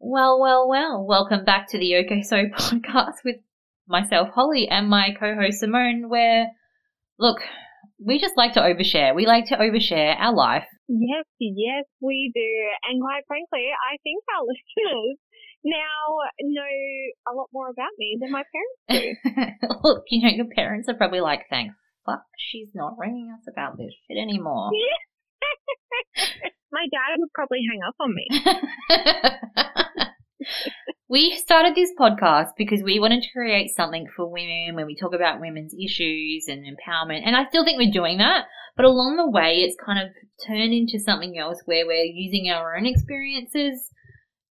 Well, well, well. Welcome back to the OK So podcast with myself, Holly, and my co-host Simone. Where, look, we just like to overshare. We like to overshare our life. Yes, yes, we do. And quite frankly, I think our listeners now know a lot more about me than my parents do. look, you know, your parents are probably like, thank fuck, she's not ringing us about this shit anymore. My dad would probably hang up on me. we started this podcast because we wanted to create something for women when we talk about women's issues and empowerment. And I still think we're doing that. But along the way, it's kind of turned into something else where we're using our own experiences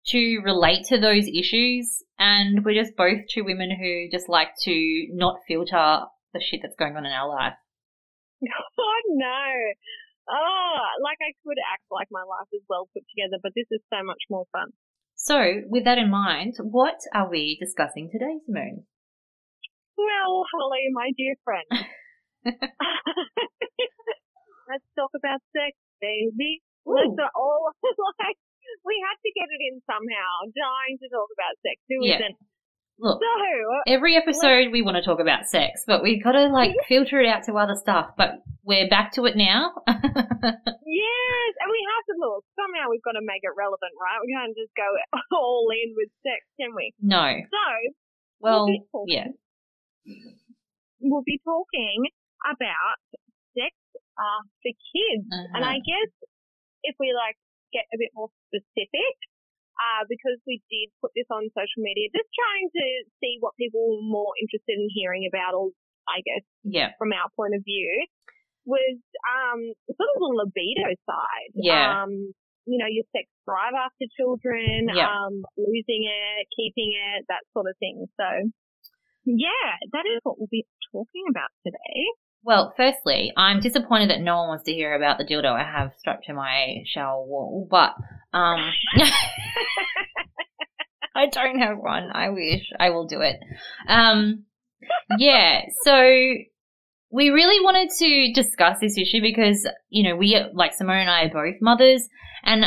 to relate to those issues. And we're just both two women who just like to not filter the shit that's going on in our life. Oh, no. Oh, like I could act like my life is well put together, but this is so much more fun. So, with that in mind, what are we discussing today, Simone? Well, Holly, my dear friend. Let's talk about sex, baby. Ooh. Let's all like we had to get it in somehow. Dying to talk about sex. Who yeah. not Look, so, every episode we want to talk about sex, but we've got to like filter it out to other stuff. But we're back to it now. yes, and we have to look. Somehow we've got to make it relevant, right? We can't just go all in with sex, can we? No. So, well, we'll yeah. We'll be talking about sex uh, for kids, uh-huh. and I guess if we like get a bit more specific, uh, because we did put this on social media, just trying to see what people were more interested in hearing about, or I guess, yeah. from our point of view, was um, sort of the libido side. Yeah. Um, you know, your sex drive after children, yeah. um, losing it, keeping it, that sort of thing. So, yeah, that is what we'll be talking about today. Well, firstly, I'm disappointed that no one wants to hear about the dildo I have strapped to my shower wall, but um, I don't have one. I wish I will do it. Um, yeah, so we really wanted to discuss this issue because you know we like Simone and I are both mothers, and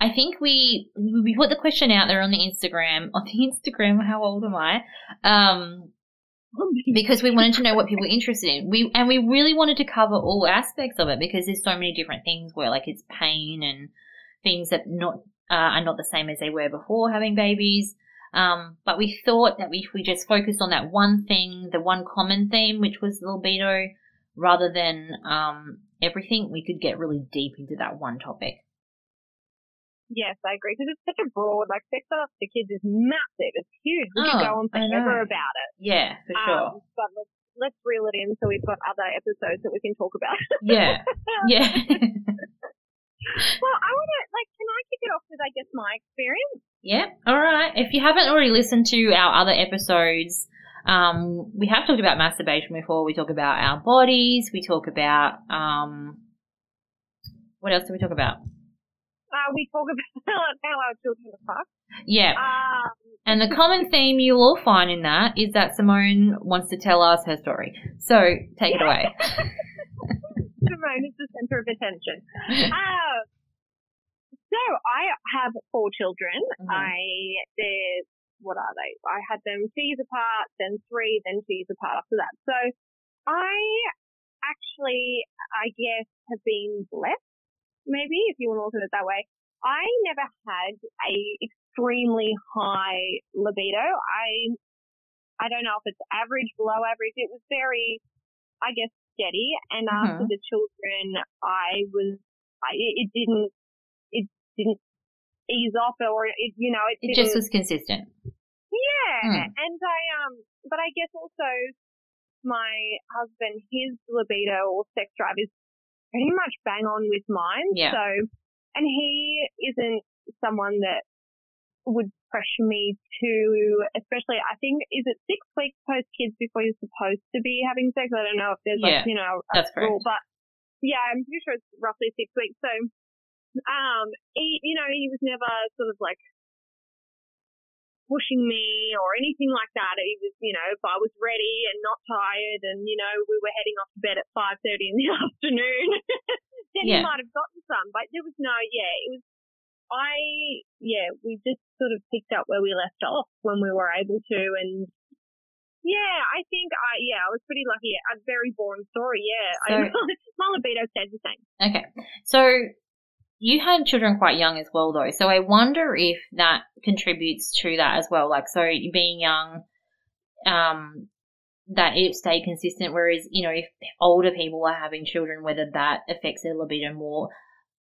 I think we we put the question out there on the Instagram on the Instagram. How old am I? Um, because we wanted to know what people were interested in. We and we really wanted to cover all aspects of it because there's so many different things where like it's pain and things that not uh, are not the same as they were before having babies. Um, but we thought that if we just focused on that one thing, the one common theme, which was libido, rather than um, everything, we could get really deep into that one topic. Yes, I agree because it's such a broad, like sex ed for kids is massive. It's huge. We oh, could go on forever about it. Yeah, for sure. Um, but let's, let's reel it in so we've got other episodes that we can talk about. yeah, yeah. well, I want to like. Can I kick it off with I guess my experience? Yeah. All right. If you haven't already listened to our other episodes, um, we have talked about masturbation before. We talk about our bodies. We talk about um, what else do we talk about? Uh, we talk about how our children are fucked. Yeah. Um, and the common theme you'll all find in that is that Simone wants to tell us her story. So take it away. Simone is the center of attention. Uh, so I have four children. Mm-hmm. I there's what are they? I had them two years apart, then three, then two years apart after that. So I actually, I guess, have been blessed maybe if you want to look at it that way. I never had a extremely high libido. I I don't know if it's average, below average. It was very, I guess, steady. And mm-hmm. after the children, I was, I, it didn't, it didn't ease off or it, you know, it, it just was consistent. Yeah. Mm. And I, um, but I guess also my husband, his libido or sex drive is pretty much bang on with mine. Yeah. So, and he isn't someone that would pressure me to, especially, I think, is it six weeks post kids before you're supposed to be having sex? I don't know if there's yeah, like, you know, a rule, but yeah, I'm pretty sure it's roughly six weeks. So, um, he, you know, he was never sort of like pushing me or anything like that. It was, you know, if I was ready and not tired and, you know, we were heading off to bed at 5.30 in the afternoon, then yeah. he might have gotten some. But there was no, yeah, it was I, yeah, we just sort of picked up where we left off when we were able to. And yeah, I think I, yeah, I was pretty lucky. A very boring story. Yeah. So- I, my libido said the same. Okay. So you had children quite young as well, though. So I wonder if that contributes to that as well. Like, so being young, um, that it stayed consistent. Whereas, you know, if older people are having children, whether that affects their libido more,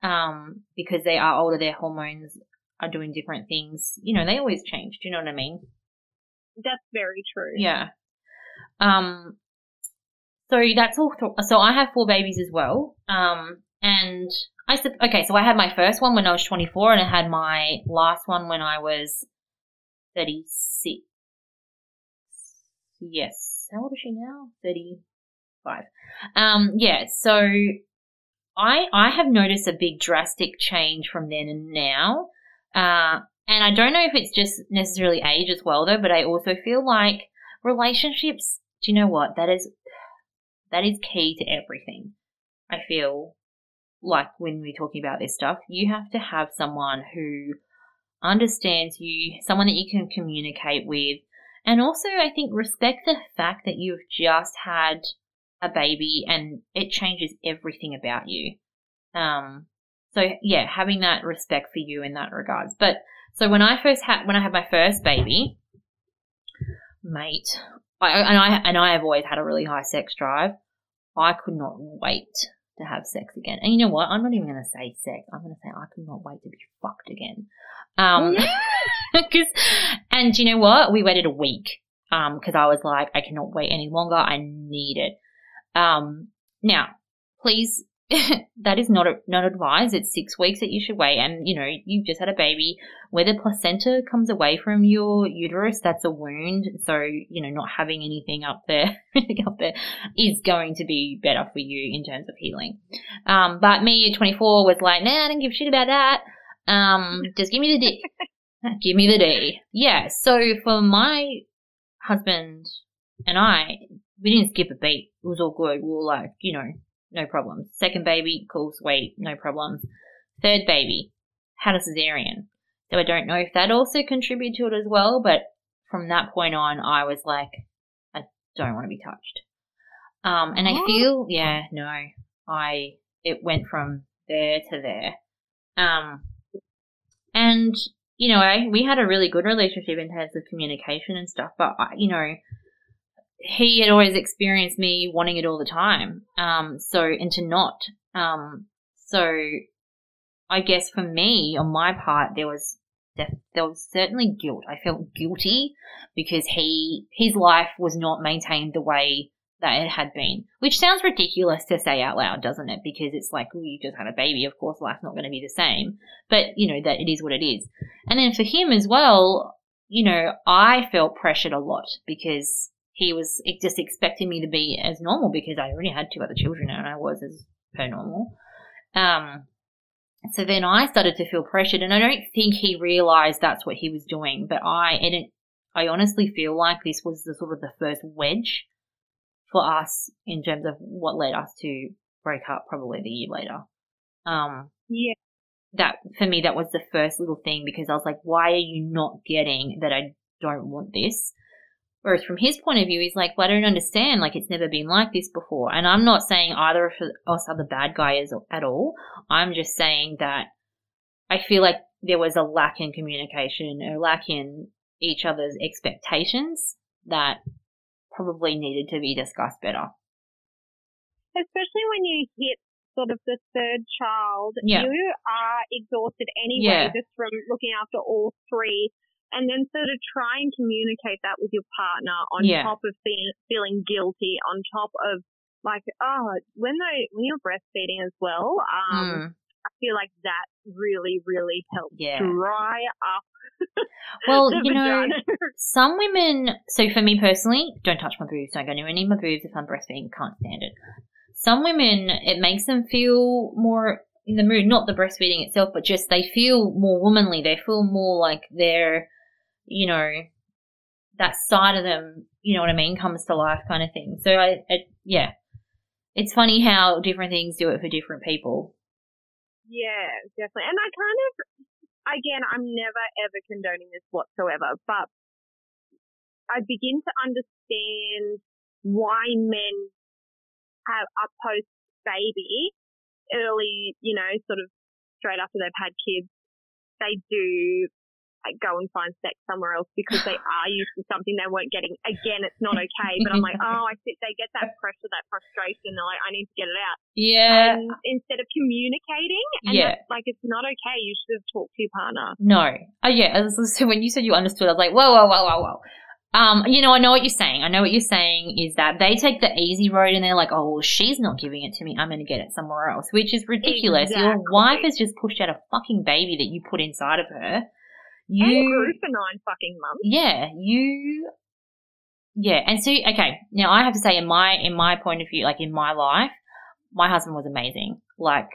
um, because they are older, their hormones are doing different things. You know, they always change. Do you know what I mean? That's very true. Yeah. Um. So that's all. Th- so I have four babies as well. Um. And I sup- okay. So I had my first one when I was 24, and I had my last one when I was 36. Yes. How old is she now? 35. Um. Yeah. So I I have noticed a big drastic change from then and now. Uh, and I don't know if it's just necessarily age as well though, but I also feel like relationships, do you know what? That is that is key to everything. I feel like when we're talking about this stuff, you have to have someone who understands you, someone that you can communicate with, and also I think respect the fact that you've just had a baby and it changes everything about you. Um, so yeah, having that respect for you in that regards. But so when I first had when I had my first baby, mate, I, and I and I have always had a really high sex drive. I could not wait to have sex again. And you know what? I'm not even going to say sex. I'm going to say I could not wait to be fucked again. Um, cause, and you know what? We waited a week. Um, cause I was like, I cannot wait any longer. I need it. Um, now, please, that is not not advised. It's six weeks that you should wait, and you know you've just had a baby. Where the placenta comes away from your uterus, that's a wound. So you know not having anything up there, up there, is going to be better for you in terms of healing. Um, but me at 24 was like, nah, I don't give a shit about that. Um, just give me the D. give me the D. Yeah. So for my husband and I, we didn't skip a beat. It was all good. We were like, you know, no problems. Second baby, cool, sweet, no problems. Third baby, had a cesarean. So I don't know if that also contributed to it as well, but from that point on, I was like, I don't want to be touched. Um, and I feel, yeah, no, I, it went from there to there. Um, and, you know, I, we had a really good relationship in terms of communication and stuff, but, I, you know, he had always experienced me wanting it all the time. Um, so, and to not. Um, so I guess for me, on my part, there was there was certainly guilt. I felt guilty because he his life was not maintained the way that it had been, which sounds ridiculous to say out loud, doesn't it? Because it's like, well, you just had a baby, of course, life's not going to be the same. But you know that it is what it is. And then for him as well, you know, I felt pressured a lot because he was just expecting me to be as normal because I already had two other children and I was as per normal. Um, so then I started to feel pressured, and I don't think he realized that's what he was doing. But I, and it, I honestly feel like this was the sort of the first wedge for us in terms of what led us to break up probably the year later. Um, Yeah. that for me that was the first little thing because I was like, why are you not getting that I don't want this? Whereas from his point of view, he's like, well, I don't understand. Like, it's never been like this before. And I'm not saying either of us are the bad guys at all. I'm just saying that I feel like there was a lack in communication, a lack in each other's expectations that probably needed to be discussed better. Especially when you hit sort of the third child, Yeah. you are exhausted anyway Yeah. just from looking after all three. And then sort of try and communicate that with your partner on Yeah. top of feeling guilty, on top of like, oh, when they, when you're breastfeeding as well, um, Mm, I feel like that really, really helps yeah. dry up Well, you know, some women, so for me personally, don't touch my boobs, don't go near any of my boobs if I'm breastfeeding, can't stand it. Some women, it makes them feel more in the mood, not the breastfeeding itself, but just they feel more womanly. They feel more like they're, you know, that side of them, you know what I mean, comes to life kind of thing. So I, it, yeah, it's funny how different things do it for different people. Yeah, definitely. And I kind of again, I'm never ever condoning this whatsoever, but I begin to understand why men have a post baby early, you know, sort of straight after they've had kids, they do go and find sex somewhere else because they are used to something they weren't getting. Again, it's not okay, but I'm like, oh, I think they get that pressure, that frustration. They're like, I need to get it out. Yeah. And instead of communicating, and Yeah. like it's not okay. You should have talked to your partner. No. Oh yeah. So when you said you understood, I was like, whoa, whoa, whoa, whoa, whoa. Um, you know, I know what you're saying. I know what you're saying is that they take the easy road and they're like, oh, well, she's not giving it to me. I'm going to get it somewhere else, which is ridiculous. Your wife has just pushed out a fucking baby that you put inside of her. And You, grew for nine fucking months. yeah, you, yeah. And so, okay, now I have to say, in my in my point of view, like in my life, my husband was amazing. Like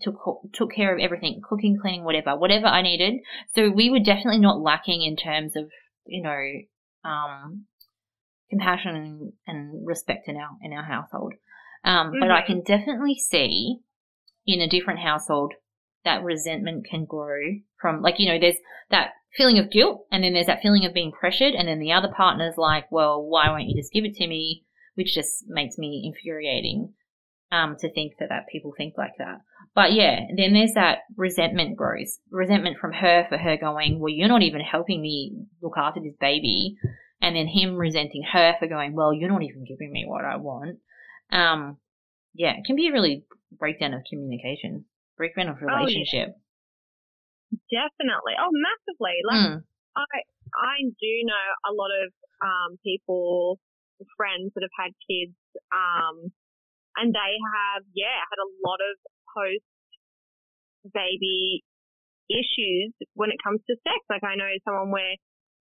took took care of everything, cooking, cleaning, whatever, whatever I needed. So we were definitely not lacking in terms of you know um, compassion and, and respect in our in our household. Um, But I Mhm. can definitely see in a different household that resentment can grow from like you know there's that feeling of guilt and then there's that feeling of being pressured and then the other partner's like well why won't you just give it to me? which just makes me infuriating um, to think that, that people think like that. But yeah then there's that resentment grows resentment from her for her going well you're not even helping me look after this baby and then him resenting her for going well you're not even giving me what i want. Um, yeah it can be a really breakdown of communication breakdown of Oh, yeah. relationship Definitely. Oh, massively. Like Mm. I I do know a lot of um people, friends that have had kids, um, and they have yeah had a lot of post baby issues when it comes to sex. Like I know someone where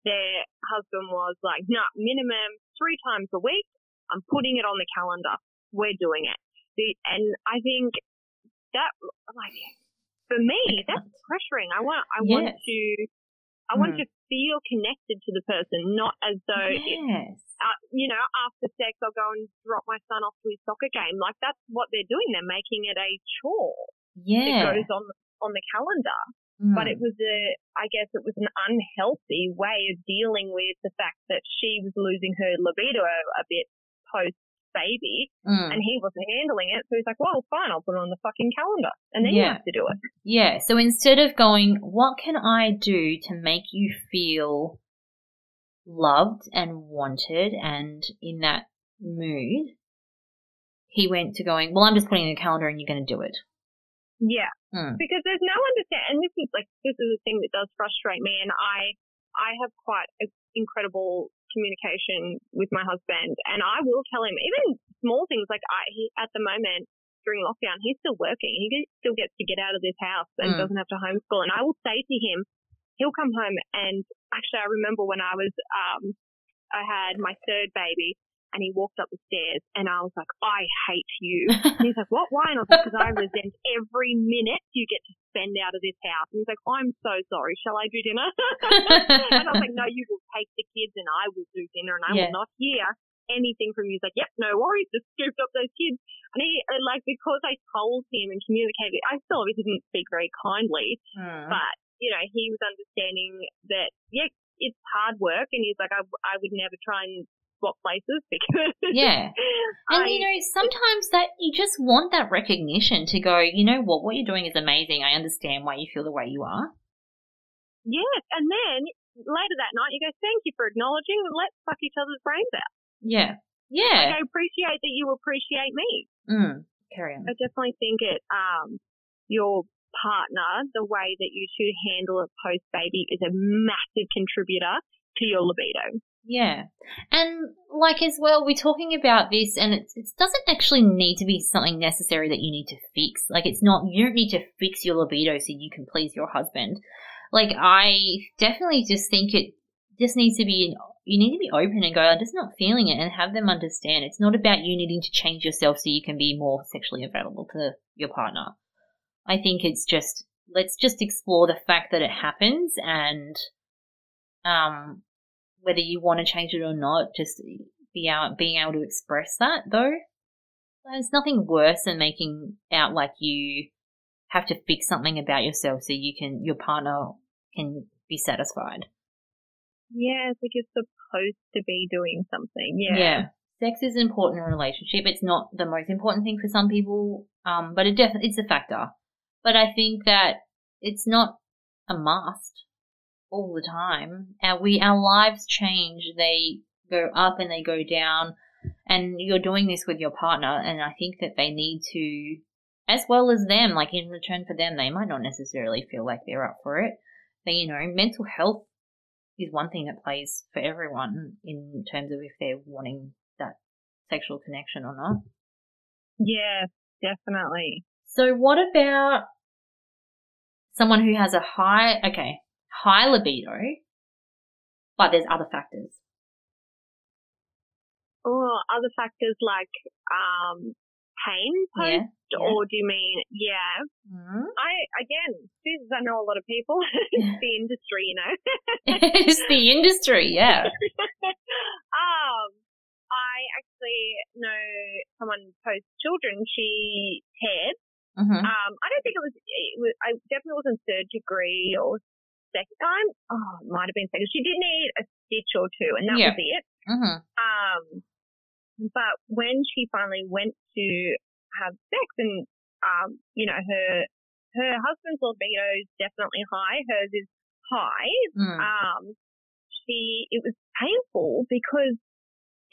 their husband was like, no, minimum three times a week. I'm putting it on the calendar. We're doing it. The- And I think that like for me, that's pressuring. I want I want to I want Mm. to feel connected to the person, not as though it, yes uh, you know, after sex, I'll go and drop my son off to his soccer game. Like that's what they're doing. They're making it a chore yeah that goes on on the calendar. Mm. But it was a, I guess it was an unhealthy way of dealing with the fact that she was losing her libido a, a bit post baby, Mm. and he wasn't handling it. So he's like, "Well, fine, I'll put it on the fucking calendar," and then you have to do it. Yeah, so instead of going, what can I do to make you feel loved and wanted and in that mood, he went to going, well, I'm just putting in a calendar and you're going to do it. Yeah. Mm. because there's no understand and this is like this is a thing that does frustrate me and i i have quite a incredible communication with my husband and i will tell him even small things like i he at the moment during lockdown he's still working he still gets to get out of this house and Mm. doesn't have to homeschool and i will say to him he'll come home and actually i remember when i was um i had my third baby and he walked up the stairs and I was like, I hate you. And he's like, what? Why? And I was like, because I resent every minute you get to spend out of this house. And he's like, I'm so sorry. Shall I do dinner? and I was like, no, you will take the kids and I will do dinner and I Yeah. will not hear anything from you. He's like, yep, no worries. Just scooped up those kids. And he, like, because I told him and communicated, I still obviously didn't speak very kindly, Mm. but, you know, he was understanding that, yeah, it's hard work. And he's like, I, I would never try and swap places because. Yeah. And I- you know, sometimes that you just want that recognition to go, you know what, what you're doing is amazing. I understand why you feel the way you are. Yes, and then later that night you go, thank you for acknowledging, let's fuck each other's brains out. Yeah. Like, Yeah. I appreciate that you appreciate me. Mm. Carry on. I definitely think it, um, your partner, the way that you two handle it post baby is a massive contributor to your libido. Yeah. And like as well, we're talking about this and it, it doesn't actually need to be something necessary that you need to fix. Like it's not, you don't need to fix your libido so you can please your husband. Like I definitely just think it just needs to be, you need to be open and go, I'm just not feeling it and have them understand. It's not about you needing to change yourself so you can be more sexually available to your partner. I think it's just, let's just explore the fact that it happens and, um, whether you want to change it or not, just be out being able to express that though. There's nothing worse than making out like you have to fix something about yourself so you can your partner can be satisfied. Yeah, it's like you're supposed to be doing something. Yeah. Yeah. Sex is important in a relationship. It's not the most important thing for some people, um, but it definitely it's a factor. But I think that it's not a must all the time. Our we our lives change. They go up and they go down, and you're doing this with your partner. And I think that they need to, as well as them, like in return for them, they might not necessarily feel like they're up for it. But you know, mental health is one thing that plays for everyone in terms of if they're wanting that sexual connection or not. Yeah, definitely. So what about someone who has a high, okay, high libido, but there's other factors? Or other factors like um, pain post, yeah, yeah. or do you mean, yeah? Mm-hmm. I, again, this I know a lot of people. it's the industry, you know. it's the industry, yeah. um, I actually know someone post children. She had. Mm-hmm. Um, I don't think it was, it was. I definitely wasn't third degree or second time. Oh, it might have been second. She did need a stitch or two, and that yeah. was it. Mm-hmm. Um, but when she finally went to have sex and, um, you know, her, her husband's libido is definitely high. Hers is high. Mm. Um, she, it was painful because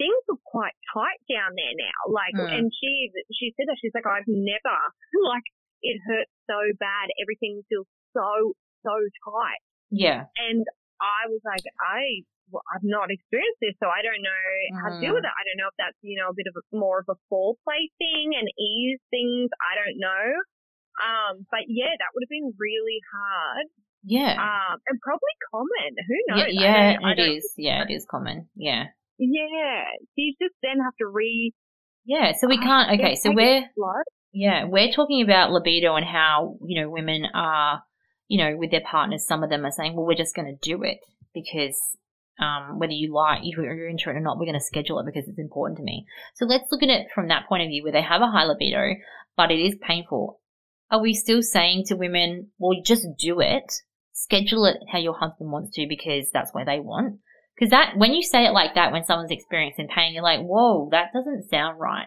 things were quite tight down there now. Like, mm. and she, she said that she's like, I've never, like, it hurts so bad. Everything feels so, so tight. Yeah. And I was like, I well, I've not experienced this, so I don't know how to deal with mm. it. I don't know if that's, you know, a bit of a, more of a foreplay thing and ease things. I don't know. Um, but yeah, that would have been really hard. Yeah. Um, and probably common. Who knows? Yeah, yeah it is. Yeah, it is common. Yeah. Yeah. You just then have to re. Yeah, so we can't. Okay, so we're. Yeah, we're talking about libido and how, you know, women are, you know, with their partners, some of them are saying, well, we're just going to do it because um, whether you like, you're into it or not, we're going to schedule it because it's important to me. So let's look at it from that point of view where they have a high libido, but it is painful. Are we still saying to women, well, just do it, schedule it how your husband wants to because that's what they want? Because that, when you say it like that, when someone's experiencing pain, you're like, whoa, that doesn't sound right.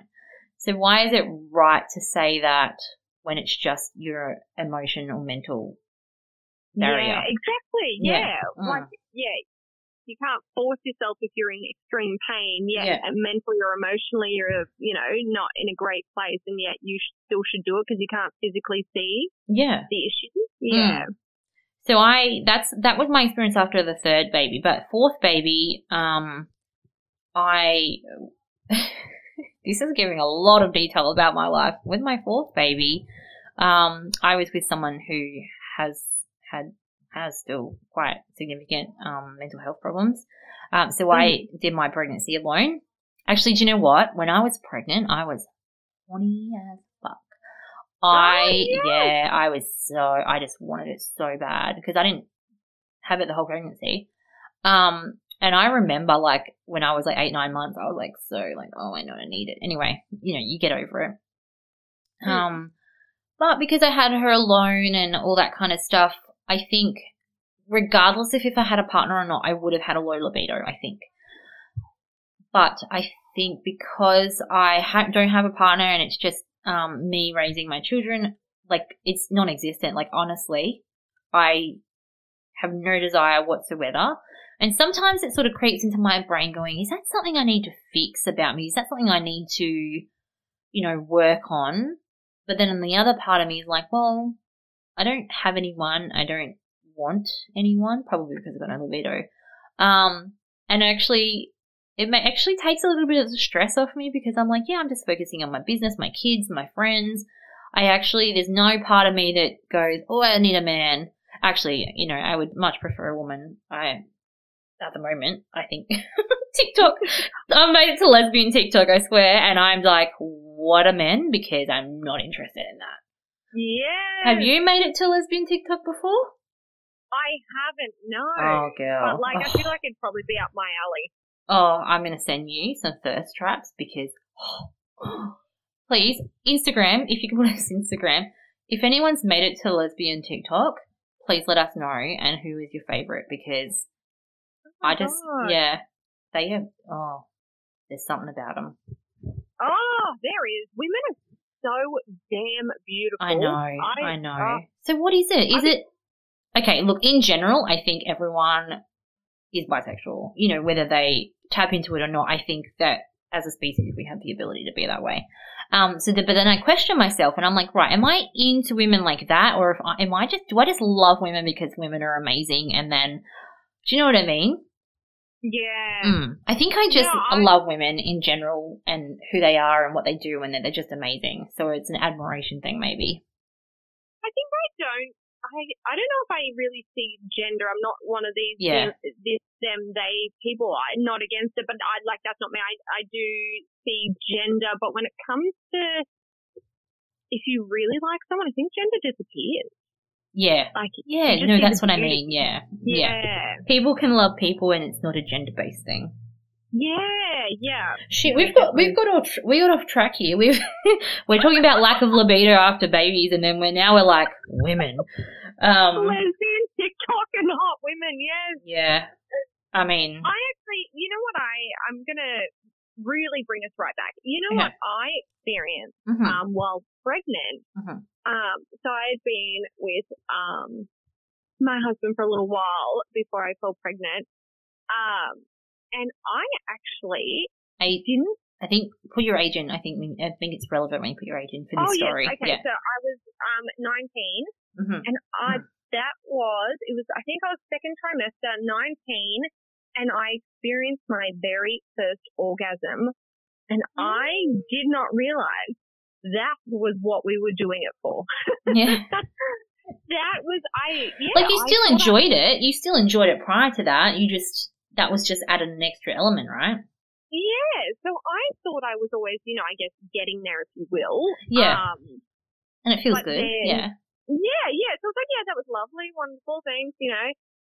So why is it right to say that when it's just your emotional mental barrier? Yeah, exactly. Yeah. yeah. Mm. Like, yeah, you can't force yourself if you're in extreme pain, yet yeah. mentally or emotionally you're, you know, not in a great place, and yet you still should do it because you can't physically see yeah the issue. Yeah. Mm. So I that's that was my experience after the third baby, but fourth baby, um, I this is giving a lot of detail about my life with my fourth baby. Um, I was with someone who has had has still quite significant um, mental health problems. Um, so mm. I did my pregnancy alone. Actually, do you know what? When I was pregnant, I was horny as fuck. I, oh, yeah. yeah, I was so, I just wanted it so bad because I didn't have it the whole pregnancy. Um, and I remember like when I was like eight, nine months, I was like so like, oh, I know I need it. Anyway, you know, you get over it. Mm. Um, but because I had her alone and all that kind of stuff, I think, regardless of if I had a partner or not, I would have had a low libido, I think. But I think because I ha- don't have a partner and it's just um, me raising my children, like it's non existent. Like, honestly, I have no desire whatsoever. And sometimes it sort of creeps into my brain going, is that something I need to fix about me? Is that something I need to, you know, work on? But then the other part of me is like, well, I don't have anyone. I don't want anyone, probably because I've got no libido. Um, and actually, it may, actually takes a little bit of the stress off me because I'm like, yeah, I'm just focusing on my business, my kids, my friends. I actually, there's no part of me that goes, oh, I need a man. Actually, you know, I would much prefer a woman. I, at the moment, I think TikTok, I made it to lesbian TikTok, I swear, and I'm like, what a man because I'm not interested in that. Yeah. Have you made it to lesbian TikTok before? I haven't, no. Oh, girl. But, like. I feel like it'd probably be up my alley. Oh, I'm going to send you some thirst traps because, please, Instagram, if you can put us Instagram, if anyone's made it to lesbian TikTok, please let us know and who is your favorite because Oh I just God. yeah they have oh there's something about them. Oh, there is. Women are so damn beautiful. I know, I, I, know. oh, so what is it? Is I it okay? Look, in general, I think everyone is bisexual. You know, whether they tap into it or not. I think that as a species, we have the ability to be that way. Um, so, the, but then I question myself, and I'm like, right, am I into women like that, or if I, am I just do I just love women because women are amazing, and then do you know what I mean? Yeah. Mm. I think I just No, I- love women in general and who they are and what they do, and that they're just amazing. So it's an admiration thing, maybe. I think I don't. I I don't know if I really see gender. I'm not one of these Yeah. them, this them they people. I'm not against it, but I like that's not me. I I do see gender, but when it comes to if you really like someone, I think gender disappears. Yeah. Like Yeah, no, that's what I mean. Yeah. yeah. yeah, People can love people and it's not a gender based thing. yeah, yeah. Shit, we've got we've got off we got off track here. We've we're talking about lack of libido after babies, and then we're now we're like women. Um, Lesbian TikTok and hot women. Yes. yeah, I mean, I actually, you know what? I I'm gonna really bring us right back. You know Okay. what I experienced mhm, um, while pregnant. Mhm. Um, so I had been with um, my husband for a little while before I fell pregnant. Um, and I actually I didn't. I think put your age in. I think I think it's relevant when you put your age in for Oh this story. yes, okay. Yeah. So I was um 19, hmm and I Hmm. that was it was I think I was second trimester, 19, and I experienced my very first orgasm, and I did not realize that was what we were doing it for. Yeah. that was I yeah, like you still thought I- enjoyed it. You still enjoyed it prior to that. You just that was just added an extra element, right? yeah, so I thought I was always, you know, I guess getting there if you will. Yeah. Um And it feels good. then- yeah. Yeah, yeah. So it's like, yeah, that was lovely, wonderful things, you know.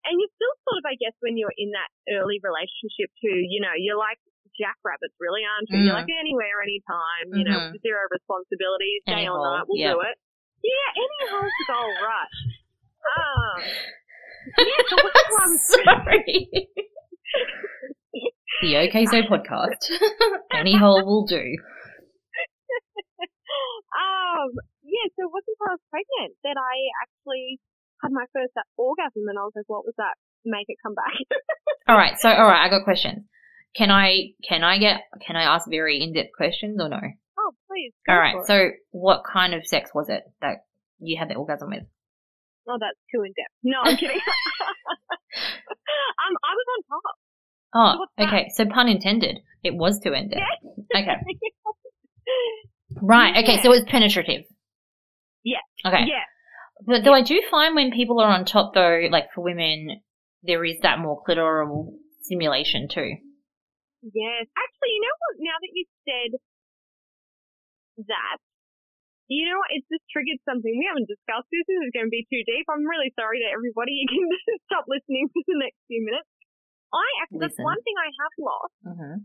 And you're still sort of, I guess, when you're in that early relationship too, you know, you're like jackrabbits, really, aren't you? You're Mm. like anywhere, anytime, you know, zero responsibilities, day or night, we'll yeah. do it. Yeah, any hole's the goal, right. Um, yeah, so is I was Sorry. the OK So podcast. Any hole will do. um, yeah, so it wasn't until I was pregnant that I actually had my first orgasm, and I was like, what was that? Make it come back. All right. So, all right. I got questions. Can I can I get can I ask very in depth questions or no? oh, please. All right. for it. So, what kind of sex was it that you had the orgasm with? Oh, that's too in depth. No, I'm kidding. um, I was on top. Oh, that? okay. So, pun intended. It was too in depth. Okay. Right. Okay. So, it was penetrative. Yeah. Okay. Yeah. But though I do find when people are on top, though, like for women, there is that more clitoral stimulation too. Yes. Actually, you know what? Now that you said that, you know what? It's just triggered something we haven't discussed. This is going to be too deep. I'm really sorry to everybody. You can stop listening for the next few minutes. I actually, that's one thing I have lost hmm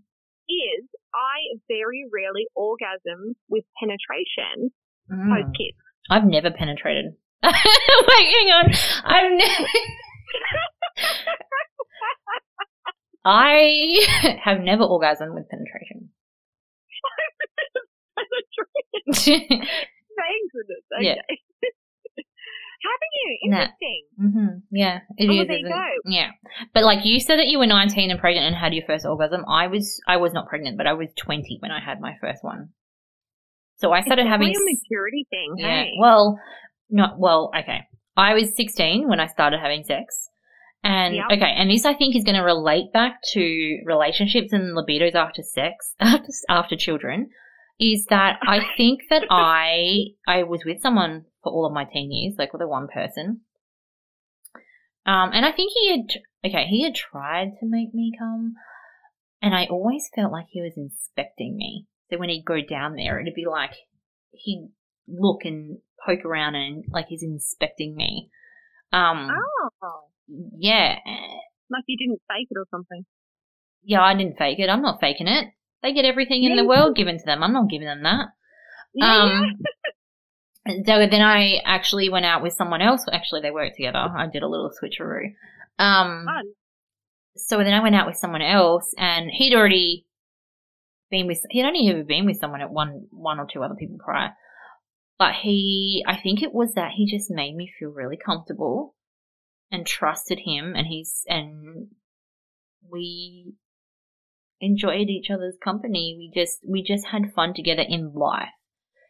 is I very rarely orgasm with penetration Mm. post kiss. I've never penetrated. Wait, hang on. I've never. I have never orgasmed with penetration. Thank goodness. Okay. Yeah. Haven't you? Nah. Interesting. hmm Yeah, it Oh, is, there you go. Yeah, but like you said that you were 19 and pregnant and had your first orgasm. I was, I was not pregnant, but I was 20 when I had my first one. So I started It's having. a maturity thing. Yeah. Hey. Well, not well. Okay, I was 16 when I started having sex, and Yep. okay, and this I think is going to relate back to relationships and libidos after sex, after after children. Is that I think that I I was with someone for all of my teen years, like with a one person. Um, and I think he had okay, he had tried to make me come, and I always felt like he was inspecting me. So when he'd go down there, it'd be like he'd look and poke around and like he's inspecting me. Um, Oh. yeah, Like you didn't fake it or something. yeah, I didn't fake it. I'm not faking it. They get everything in the world given to them. I'm not giving them that. Yeah, Um. So then I actually went out with someone else. Actually, they worked together. I did a little switcheroo. Um, Fun. so then I went out with someone else, and he'd already been with. He'd only ever been with someone at one, one or two other people prior. But he, I think it was that he just made me feel really comfortable and trusted him, and he's and we enjoyed each other's company. We just we just had fun together in life.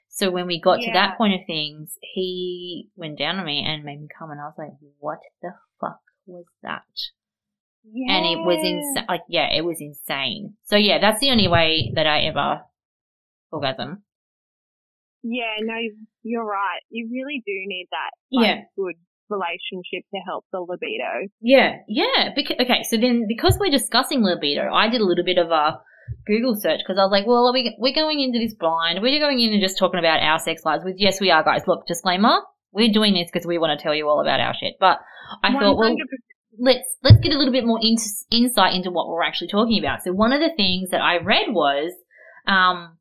So when we got to that point of things, he went down on me and made me come, and I was like, "What the fuck was that?" Yeah. And it was insane. Like, yeah, it was insane. So yeah, that's the only way that I ever orgasm. Yeah, no, you're right. You really do need that like, Yeah. good relationship to help the libido. Yeah, yeah. Because, okay, so then because we're discussing libido, I did a little bit of a Google search because I was like, well, are we, we're going into this blind. We're going in and just talking about our sex lives. With yes, we are, guys. Look, disclaimer: we're doing this because we want to tell you all about our shit. But I thought, well, let's let's get a little bit more into, insight into what we're actually talking about. So one of the things that I read was, um,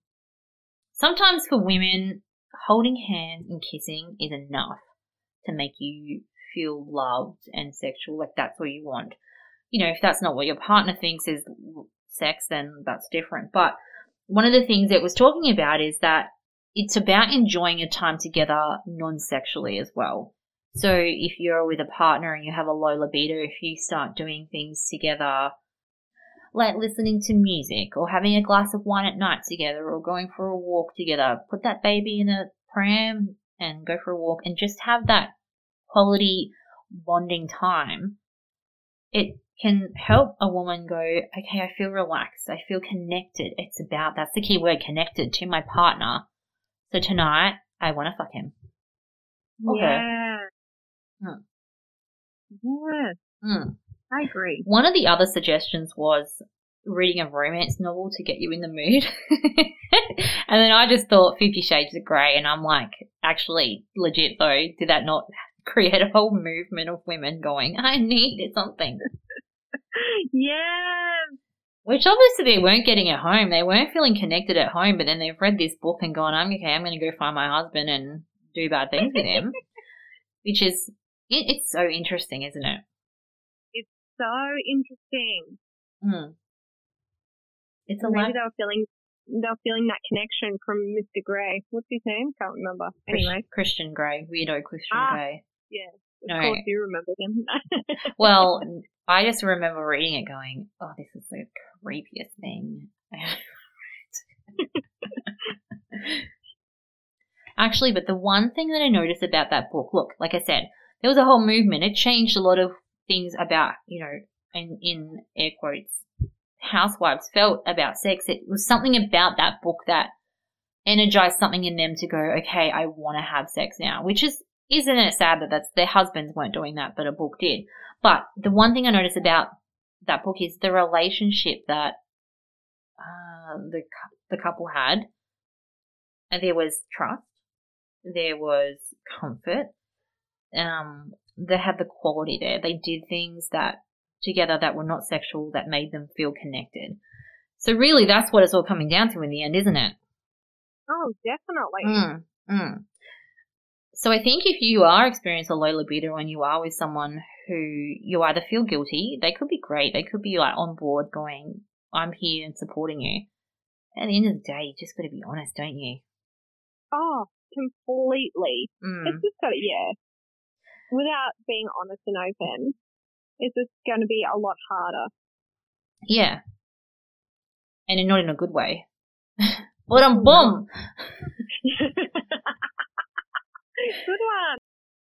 sometimes for women, holding hands and kissing is enough to make you feel loved and sexual. Like that's what you want. You know, if that's not what your partner thinks is sex, then that's different. But one of the things it was talking about is that it's about enjoying your time together non-sexually as well. So if you're with a partner and you have a low libido, if you start doing things together, like listening to music or having a glass of wine at night together or going for a walk together, put that baby in a pram and go for a walk and just have that quality bonding time. It can help a woman go, okay, I feel relaxed. I feel connected. It's about, that's the key word, connected to my partner. So tonight, I want to fuck him. Okay. Yeah. Hmm. Yeah, Mm. I agree. One of the other suggestions was reading a romance novel to get you in the mood. and then I just thought Fifty Shades of Grey, and I'm like, actually, legit though, did that not create a whole movement of women going, I need something? Yeah. Which obviously they weren't getting at home. They weren't feeling connected at home, but then they've read this book and gone, I'm okay, I'm going to go find my husband and do bad things with him. Which is, it, it's so interesting, isn't it? So interesting. Mm. It's a Maybe life. they were feeling they were feeling that connection from Mr. Grey. What's his name? Can't remember. Anyway, Christian Grey, weirdo Christian Ah. Grey. yeah. Of No. course you remember him. Well, I just remember reading it going, oh, this is the creepiest thing. Actually, but the one thing that I noticed about that book, look, like I said, there was a whole movement. It changed a lot of things about, you know, in, in air quotes, housewives felt about sex. It was something about that book that energized something in them to go, okay, I want to have sex now, which is, isn't it sad that that's their husbands weren't doing that, but a book did. But the one thing I noticed about that book is the relationship that uh, the the couple had. And there was trust, there was comfort. Um, they had the quality there. They did things that together that were not sexual that made them feel connected. So really, that's what it's all coming down to in the end, isn't it? oh, definitely. Mm, mm. So I think if you are experiencing a low libido and you are with someone who you either feel guilty, they could be great, they could be like on board going, I'm here and supporting you. At the end of the day, you just got to be honest, don't you? Oh, completely. Mm. It's just got yeah. Without being honest and open, it's just going to be a lot harder. Yeah. And not in a good way. but I'm bum. Good one.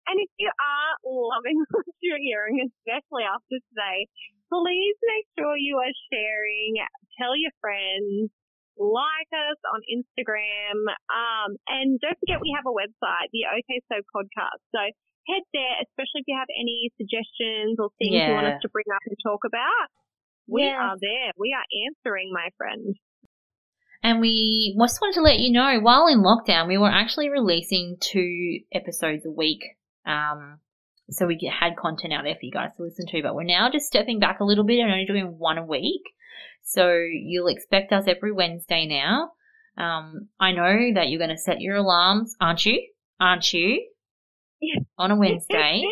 And if you are loving what you're hearing, especially after today, please make sure you are sharing, tell your friends, like us on Instagram, um, and don't forget we have a website, the OK So podcast. So head there, especially if you have any suggestions or things you want us to bring up and talk about. We Yes. are there. We are answering, my friend. And we just wanted to let you know, while in lockdown, we were actually releasing two episodes a week. Um, so we had content out there for you guys to listen to, but we're now just stepping back a little bit and only doing one a week. So you'll expect us every Wednesday now. Um, I know that you're going to set your alarms, aren't you? aren't you? On a Wednesday.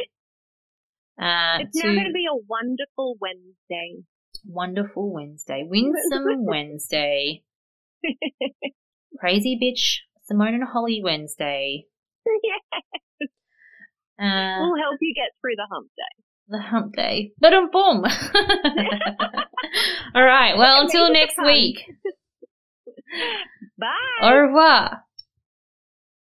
Uh, it's now going to be a wonderful Wednesday. wonderful Wednesday, winsome Wednesday, crazy bitch Simone and Holly Wednesday. Uh, we'll help you get through the hump day. the hump day. But um boom. All right. Well, until next week. Bye. Au revoir.